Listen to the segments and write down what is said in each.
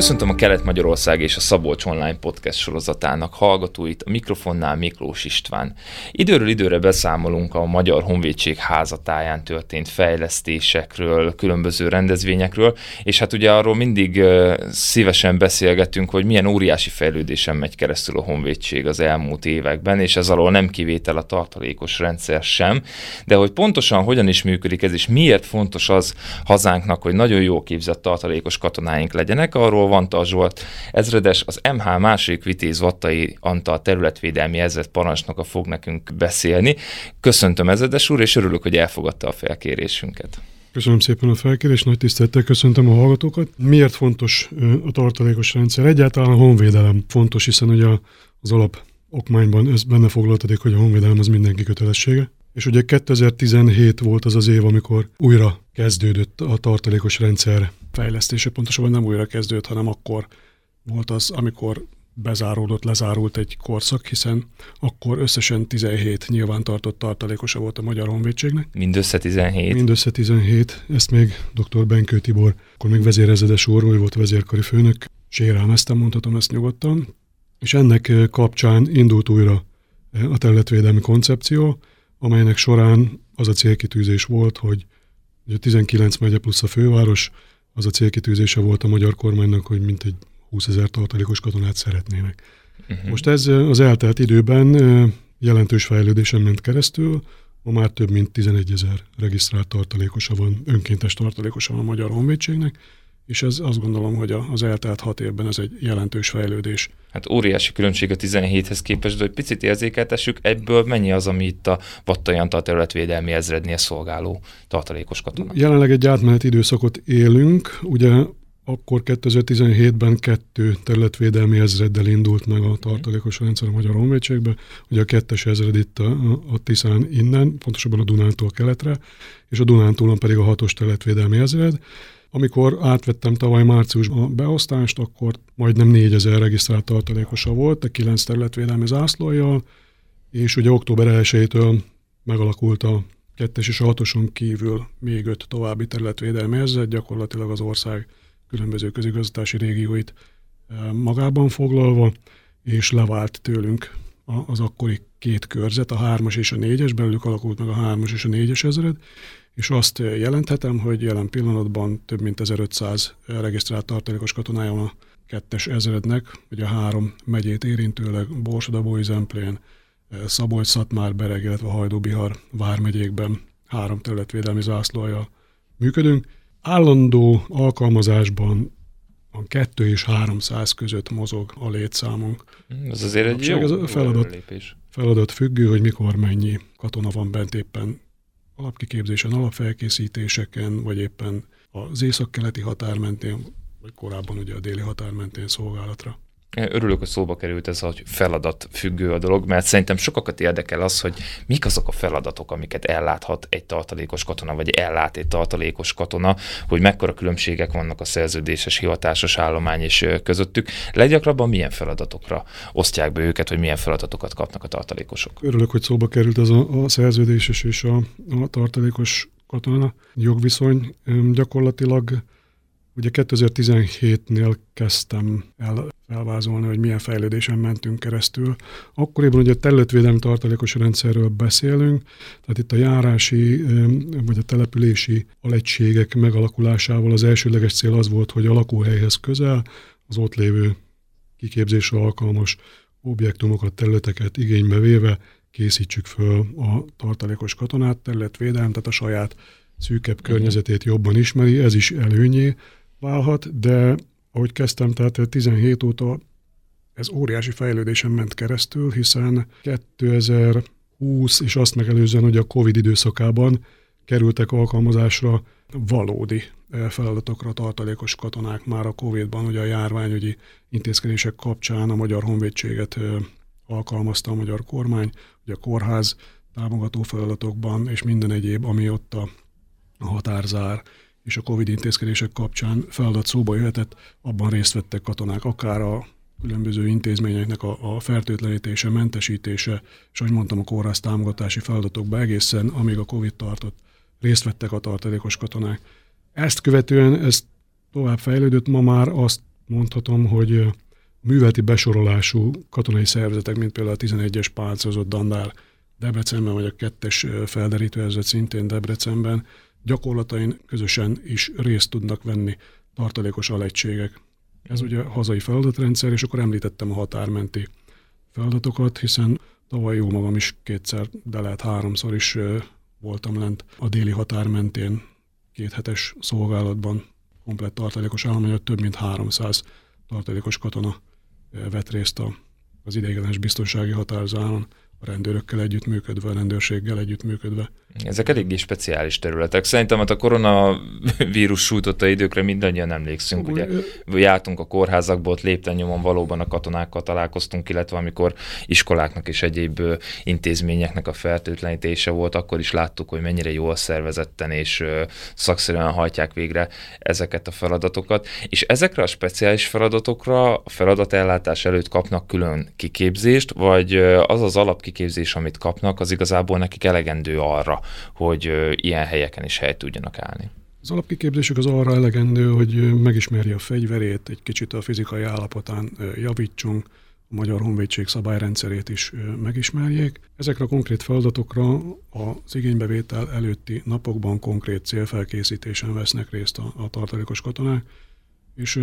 Köszöntöm a Kelet-Magyarország és a Szabolcs Online Podcast sorozatának hallgatóit, a mikrofonnál Miklós István. Időről időre beszámolunk a Magyar Honvédség házatáján történt fejlesztésekről, különböző rendezvényekről, és hát ugye arról mindig szívesen beszélgetünk, hogy milyen óriási fejlődésen megy keresztül a Honvédség az elmúlt években, és ez alól nem kivétel a tartalékos rendszer sem, de hogy pontosan hogyan is működik ez, és miért fontos az hazánknak, hogy nagyon jó képzett tartalékos katonáink legyenek, arról Vanta Zsolt ezredes, az MH második vitéz Vattai Antal területvédelmi ezred parancsnoka fog nekünk beszélni. Köszöntöm ezredes úr, és örülök, hogy elfogadta a felkérésünket. Köszönöm szépen a felkérést, nagy tisztelettel köszöntöm a hallgatókat. Miért fontos a tartalékos rendszer? Egyáltalán a honvédelem fontos, hiszen ugye az alap okmányban ez benne foglaltatik, hogy a honvédelem az mindenki kötelessége. És ugye 2017 volt az az év, amikor újra kezdődött a tartalékos rendszer fejlesztése, pontosabban nem újra kezdődött, hanem akkor volt az, amikor bezáródott, lezárult egy korszak, hiszen akkor összesen 17 nyilvántartott tartalékosa volt a Magyar Honvédségnek. Mindössze 17? Mindössze 17. Ezt még dr. Benkő Tibor, akkor még vezérezedes ő volt vezérkari főnök, sérelmeztem, mondhatom ezt nyugodtan. És ennek kapcsán indult újra a területvédelmi koncepció, amelynek során az a célkitűzés volt, hogy a 19 megye plusz a főváros, az a célkitűzése volt a magyar kormánynak, hogy mintegy 20 ezer tartalékos katonát szeretnének. Uh-huh. Most ez az eltelt időben jelentős fejlődésen ment keresztül, ma már több mint 11 ezer regisztrált tartalékosa van, önkéntes tartalékosa van a Magyar Honvédségnek, és ez azt gondolom, hogy az eltelt hat évben ez egy jelentős fejlődés. Hát óriási különbség a 17-hez képest, de hogy picit érzékeltessük, ebből mennyi az, ami itt a Vattajanta területvédelmi ezrednél szolgáló tartalékos katona? Jelenleg egy átmeneti időszakot élünk, ugye akkor 2017-ben kettő területvédelmi ezreddel indult meg a tartalékos rendszer a Magyar Honvédségbe, ugye a kettes ezred itt a, a Tiszán innen, pontosabban a Dunántól keletre, és a Dunántúlon pedig a hatos területvédelmi ezred. Amikor átvettem tavaly márciusban a beosztást, akkor majdnem 4000 regisztrált tartalékosa volt, a 9 területvédelmi zászlójal, és ugye október 1-től megalakult a kettes és a kívül még öt további területvédelmi ezzel, gyakorlatilag az ország különböző közigazgatási régióit e, magában foglalva, és levált tőlünk az akkori két körzet, a hármas és a négyes, belőlük alakult meg a hármas és a négyes ezred, és azt jelenthetem, hogy jelen pillanatban több mint 1500 regisztrált tartalékos katonája van a kettes ezrednek, ugye a három megyét érintőleg Borsodabói Zemplén, Szabolcs, Szatmár, Bereg, illetve Hajdú-Bihar vármegyékben három területvédelmi zászlója működünk. Állandó alkalmazásban a 2 és 300 között mozog a létszámunk. Ez azért egy jó, ez a feladat, feladat függő, hogy mikor mennyi katona van bent éppen alapkiképzésen, alapfelkészítéseken, vagy éppen az északkeleti határ mentén, vagy korábban ugye a déli határ mentén szolgálatra. Örülök, hogy szóba került ez, hogy feladat függő a dolog, mert szerintem sokakat érdekel az, hogy mik azok a feladatok, amiket elláthat egy tartalékos katona, vagy ellát egy tartalékos katona, hogy mekkora különbségek vannak a szerződéses hivatásos állomány és közöttük. Leggyakrabban milyen feladatokra osztják be őket, hogy milyen feladatokat kapnak a tartalékosok? Örülök, hogy szóba került ez a, a szerződéses és a, a tartalékos katona jogviszony. Gyakorlatilag Ugye 2017-nél kezdtem el felvázolni, hogy milyen fejlődésen mentünk keresztül. Akkoriban ugye a területvédelmi tartalékos rendszerről beszélünk, tehát itt a járási vagy a települési alegységek megalakulásával az elsőleges cél az volt, hogy a lakóhelyhez közel az ott lévő kiképzésre alkalmas objektumokat, területeket igénybe véve készítsük föl a tartalékos katonát, területvédelem, tehát a saját szűkebb környezetét jobban ismeri, ez is előnyé válhat, de ahogy kezdtem, tehát 17 óta ez óriási fejlődésen ment keresztül, hiszen 2020 és azt megelőzően, hogy a Covid időszakában kerültek alkalmazásra valódi eh, feladatokra tartalékos katonák már a Covid-ban, ugye a járványügyi intézkedések kapcsán a Magyar Honvédséget eh, alkalmazta a magyar kormány, ugye a kórház támogató feladatokban, és minden egyéb, ami ott a, a határzár és a Covid intézkedések kapcsán feladat szóba jöhetett, abban részt vettek katonák, akár a különböző intézményeknek a, a fertőtlenítése, mentesítése, és ahogy mondtam, a kórház támogatási feladatokba egészen, amíg a Covid tartott, részt vettek a tartalékos katonák. Ezt követően ez tovább fejlődött, ma már azt mondhatom, hogy műveleti besorolású katonai szervezetek, mint például a 11-es pálcozott dandár Debrecenben, vagy a kettes felderítőezet szintén Debrecenben, gyakorlatain közösen is részt tudnak venni tartalékos alegységek. Ez ugye a hazai feladatrendszer, és akkor említettem a határmenti feladatokat, hiszen tavaly jó magam is kétszer, de lehet háromszor is voltam lent a déli határ mentén kéthetes szolgálatban, komplett tartalékos állományot, több mint 300 tartalékos katona vett részt a, az ideiglenes biztonsági határzáron a rendőrökkel együttműködve, a rendőrséggel együttműködve. Ezek eléggé speciális területek. Szerintem hát a koronavírus sújtotta időkre mindannyian emlékszünk. Ugye jártunk a kórházakból, ott lépten nyomon valóban a katonákkal találkoztunk, illetve amikor iskoláknak és egyéb intézményeknek a fertőtlenítése volt, akkor is láttuk, hogy mennyire jól szervezetten és szakszerűen hajtják végre ezeket a feladatokat. És ezekre a speciális feladatokra a feladatellátás előtt kapnak külön kiképzést, vagy az az alap kiképzés, amit kapnak, az igazából nekik elegendő arra, hogy ilyen helyeken is helyt tudjanak állni. Az alapkiképzésük az arra elegendő, hogy megismerje a fegyverét, egy kicsit a fizikai állapotán javítsunk, a Magyar Honvédség szabályrendszerét is megismerjék. Ezekre a konkrét feladatokra az igénybevétel előtti napokban konkrét célfelkészítésen vesznek részt a, a tartalékos katonák, és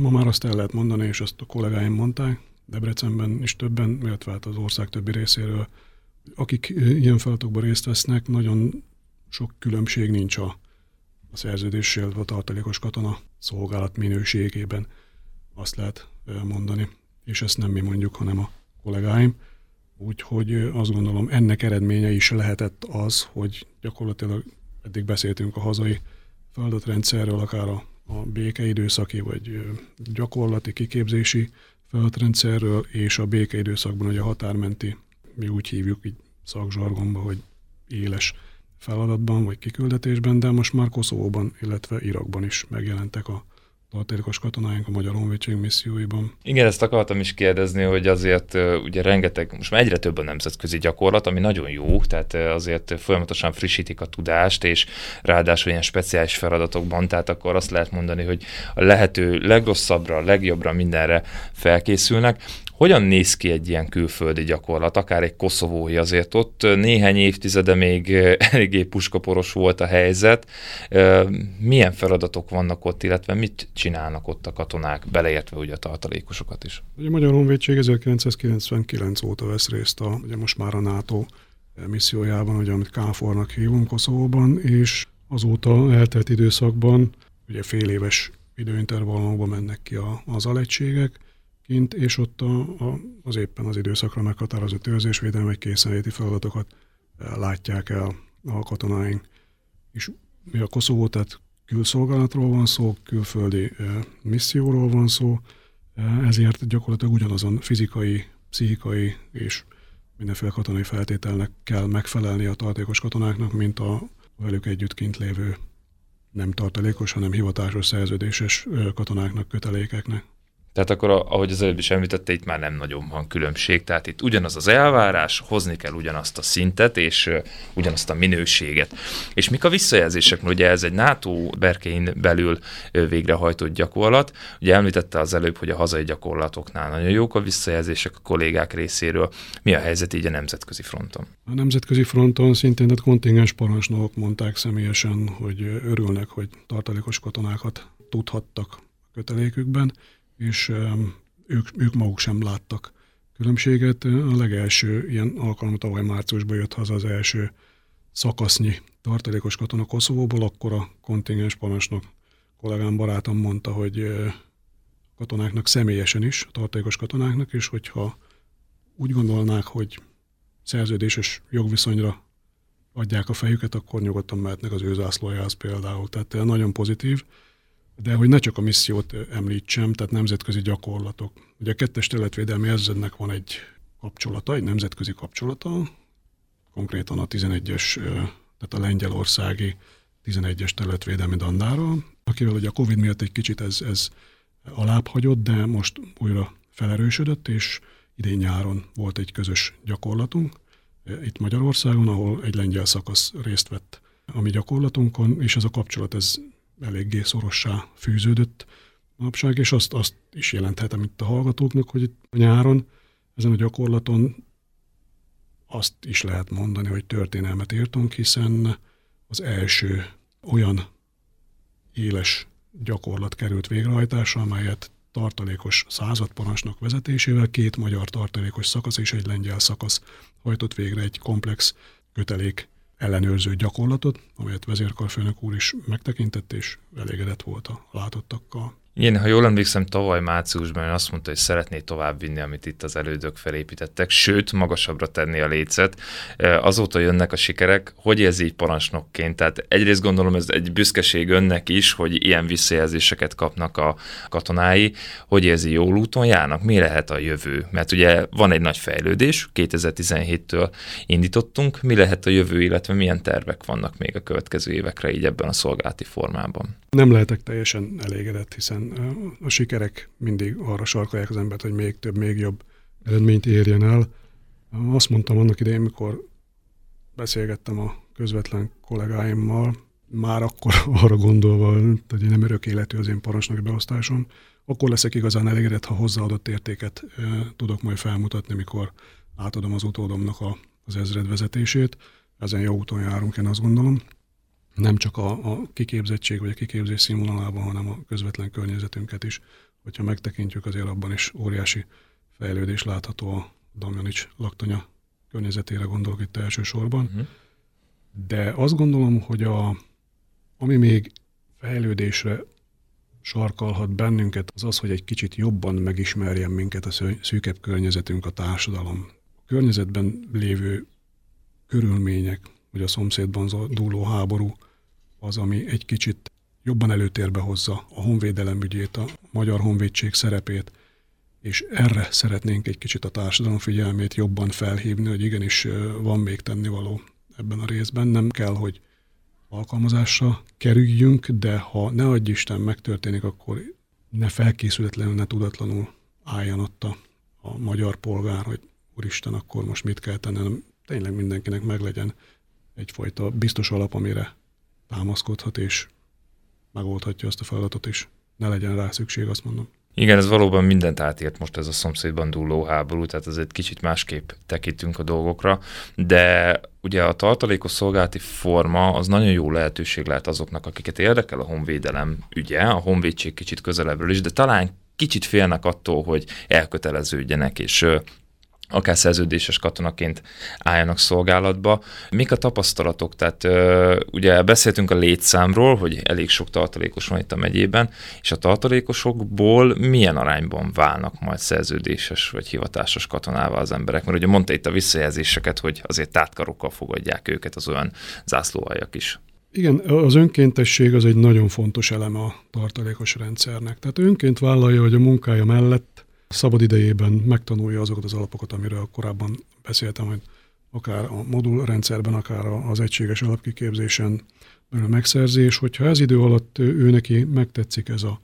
ma már azt el lehet mondani, és azt a kollégáim mondták, Debrecenben is többen, illetve hát az ország többi részéről, akik ilyen feladatokban részt vesznek, nagyon sok különbség nincs a, a szerződéssel, a tartalékos katona szolgálat minőségében, azt lehet mondani. És ezt nem mi mondjuk, hanem a kollégáim. Úgyhogy azt gondolom, ennek eredménye is lehetett az, hogy gyakorlatilag eddig beszéltünk a hazai feladatrendszerről, akár a, a békeidőszaki vagy gyakorlati kiképzési feladatrendszerről, és a békeidőszakban, hogy a határmenti, mi úgy hívjuk így szakzsargonban, hogy éles feladatban vagy kiküldetésben, de most már Koszovóban, illetve Irakban is megjelentek a tartalékos katonáink a Magyar Honvédség misszióiban. Igen, ezt akartam is kérdezni, hogy azért ugye rengeteg, most már egyre több a nemzetközi gyakorlat, ami nagyon jó, tehát azért folyamatosan frissítik a tudást, és ráadásul ilyen speciális feladatokban, tehát akkor azt lehet mondani, hogy a lehető legrosszabbra, legjobbra mindenre felkészülnek. Hogyan néz ki egy ilyen külföldi gyakorlat, akár egy koszovói azért ott néhány évtizede még eléggé puskaporos volt a helyzet. Milyen feladatok vannak ott, illetve mit csinálnak ott a katonák, beleértve ugye a tartalékosokat is? A Magyar Honvédség 1999 óta vesz részt a, ugye most már a NATO missziójában, ugye, amit KFOR-nak hívunk Koszovóban, és azóta eltelt időszakban ugye fél éves időintervallumokban mennek ki a, az alegységek, kint, és ott a, a, az éppen az időszakra meghatározott őrzésvédelmi vagy készenléti feladatokat e, látják el a katonáink. És mi a Koszovó, tehát külszolgálatról van szó, külföldi e, misszióról van szó, e, ezért gyakorlatilag ugyanazon fizikai, pszichikai és mindenféle katonai feltételnek kell megfelelni a tartékos katonáknak, mint a velük együtt kint lévő nem tartalékos, hanem hivatásos szerződéses katonáknak, kötelékeknek. Tehát akkor, ahogy az előbb is említette, itt már nem nagyon van különbség. Tehát itt ugyanaz az elvárás, hozni kell ugyanazt a szintet, és ugyanazt a minőséget. És mik a visszajelzések? Mert ugye ez egy NATO berkein belül végrehajtott gyakorlat. Ugye említette az előbb, hogy a hazai gyakorlatoknál nagyon jók a visszajelzések a kollégák részéről. Mi a helyzet így a nemzetközi fronton? A nemzetközi fronton szintén tehát kontingens parancsnokok mondták személyesen, hogy örülnek, hogy tartalékos katonákat tudhattak kötelékükben és ők, ők maguk sem láttak különbséget. A legelső ilyen alkalom tavaly márciusban jött haza az első szakasznyi tartalékos katona Koszovóból, akkor a kontingens parancsnok kollégám, barátom mondta, hogy katonáknak személyesen is, a tartalékos katonáknak is, hogyha úgy gondolnák, hogy szerződéses jogviszonyra adják a fejüket, akkor nyugodtan mehetnek az ő zászlójához például. Tehát nagyon pozitív. De hogy ne csak a missziót említsem, tehát nemzetközi gyakorlatok. Ugye a kettes területvédelmi ezrednek van egy kapcsolata, egy nemzetközi kapcsolata, konkrétan a 11-es, tehát a lengyelországi 11-es területvédelmi dandára, akivel ugye a Covid miatt egy kicsit ez, ez alább hagyott, de most újra felerősödött, és idén nyáron volt egy közös gyakorlatunk itt Magyarországon, ahol egy lengyel szakasz részt vett a mi gyakorlatunkon, és ez a kapcsolat ez eléggé szorossá fűződött napság, és azt, azt is jelenthetem itt a hallgatóknak, hogy itt nyáron ezen a gyakorlaton azt is lehet mondani, hogy történelmet írtunk, hiszen az első olyan éles gyakorlat került végrehajtásra, amelyet tartalékos századparancsnok vezetésével két magyar tartalékos szakasz és egy lengyel szakasz hajtott végre egy komplex kötelék ellenőrző gyakorlatot, amelyet vezérkarfőnök úr is megtekintett, és elégedett volt a látottakkal. Igen, ha jól emlékszem, tavaly márciusban azt mondta, hogy szeretné továbbvinni, amit itt az elődök felépítettek, sőt, magasabbra tenni a lécet. Azóta jönnek a sikerek. Hogy ez így parancsnokként? Tehát egyrészt gondolom ez egy büszkeség önnek is, hogy ilyen visszajelzéseket kapnak a katonái. Hogy érzi, jól úton járnak? Mi lehet a jövő? Mert ugye van egy nagy fejlődés, 2017-től indítottunk. Mi lehet a jövő, illetve milyen tervek vannak még a következő évekre így ebben a szolgálati formában? Nem lehetek teljesen elégedett, hiszen a sikerek mindig arra sarkalják az embert, hogy még több, még jobb eredményt érjen el. Azt mondtam annak idején, mikor beszélgettem a közvetlen kollégáimmal, már akkor arra gondolva, hogy nem örök életű az én parancsnoki beosztásom, akkor leszek igazán elégedett, ha hozzáadott értéket tudok majd felmutatni, mikor átadom az utódomnak a, az ezred vezetését. Ezen jó úton járunk, én azt gondolom nem csak a, a kiképzettség vagy a kiképzés színvonalában, hanem a közvetlen környezetünket is. Hogyha megtekintjük, azért abban is óriási fejlődés látható a Damjanics laktanya környezetére gondolok itt elsősorban. Uh-huh. De azt gondolom, hogy a, ami még fejlődésre sarkalhat bennünket, az az, hogy egy kicsit jobban megismerjen minket a szűkebb környezetünk, a társadalom. A környezetben lévő körülmények, vagy a szomszédban dúló háború, az, ami egy kicsit jobban előtérbe hozza a honvédelem ügyét, a magyar honvédség szerepét, és erre szeretnénk egy kicsit a társadalom figyelmét jobban felhívni, hogy igenis van még tennivaló ebben a részben. Nem kell, hogy alkalmazásra kerüljünk, de ha ne adj Isten megtörténik, akkor ne felkészületlenül, ne tudatlanul álljon ott a, a magyar polgár, hogy úristen, akkor most mit kell tenni, hanem tényleg mindenkinek meglegyen egyfajta biztos alap, amire támaszkodhat, és megoldhatja azt a feladatot, és ne legyen rá szükség, azt mondom. Igen, ez valóban mindent átért most ez a szomszédban dúló háború, tehát egy kicsit másképp tekintünk a dolgokra, de ugye a tartalékos szolgálati forma az nagyon jó lehetőség lehet azoknak, akiket érdekel a honvédelem ügye, a honvédség kicsit közelebbről is, de talán kicsit félnek attól, hogy elköteleződjenek, és akár szerződéses katonaként álljanak szolgálatba. Mik a tapasztalatok? Tehát ugye beszéltünk a létszámról, hogy elég sok tartalékos van itt a megyében, és a tartalékosokból milyen arányban válnak majd szerződéses vagy hivatásos katonával az emberek? Mert ugye mondta itt a visszajelzéseket, hogy azért tátkarokkal fogadják őket az olyan zászlóaljak is. Igen, az önkéntesség az egy nagyon fontos eleme a tartalékos rendszernek. Tehát önként vállalja, hogy a munkája mellett szabad idejében megtanulja azokat az alapokat, amiről korábban beszéltem, hogy akár a modulrendszerben, akár az egységes alapkiképzésen a megszerzés, hogyha ez idő alatt ő neki megtetszik ez a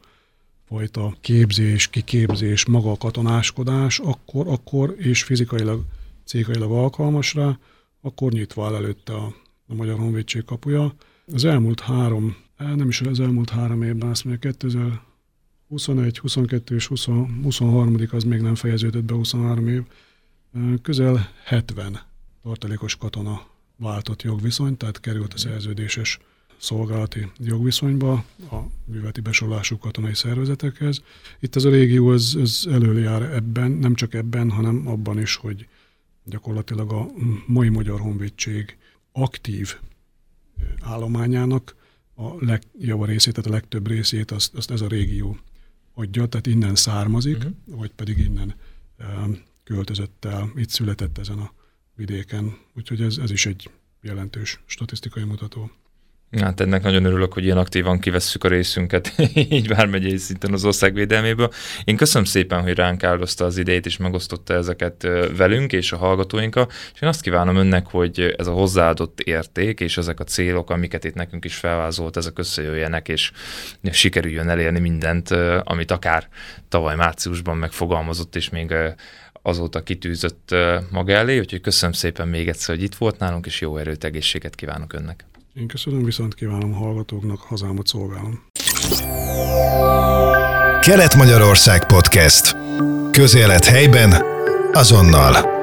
fajta képzés, kiképzés, maga a katonáskodás, akkor, akkor és fizikailag, cégailag alkalmas rá, akkor nyitva áll előtte a, a Magyar Honvédség kapuja. Az elmúlt három, nem is az elmúlt három évben, azt mondja, 2000 21, 22 és 20, 23 az még nem fejeződött be 23 év, közel 70 tartalékos katona váltott jogviszonyt, tehát került a szerződéses szolgálati jogviszonyba a műveleti besorolású katonai szervezetekhez. Itt ez a régió ez, ez előjár ebben, nem csak ebben, hanem abban is, hogy gyakorlatilag a mai Magyar Honvédség aktív állományának a legjava részét, tehát a legtöbb részét azt, azt ez a régió adja, tehát innen származik, uh-huh. vagy pedig innen költözött el, itt született ezen a vidéken. Úgyhogy ez, ez is egy jelentős statisztikai mutató. Hát ennek nagyon örülök, hogy ilyen aktívan kivesszük a részünket, így bármegyei szinten az ország védelméből. Én köszönöm szépen, hogy ránk áldozta az idejét, és megosztotta ezeket velünk és a hallgatóinkkal, és én azt kívánom önnek, hogy ez a hozzáadott érték, és ezek a célok, amiket itt nekünk is felvázolt, ezek összejöjjenek, és sikerüljön elérni mindent, amit akár tavaly márciusban megfogalmazott, és még azóta kitűzött maga elé, úgyhogy köszönöm szépen még egyszer, hogy itt volt nálunk, és jó erőt, egészséget kívánok önnek. Én köszönöm, viszont kívánom a hallgatóknak, hazámat szolgálom. Kelet-Magyarország Podcast. Közélet helyben, azonnal.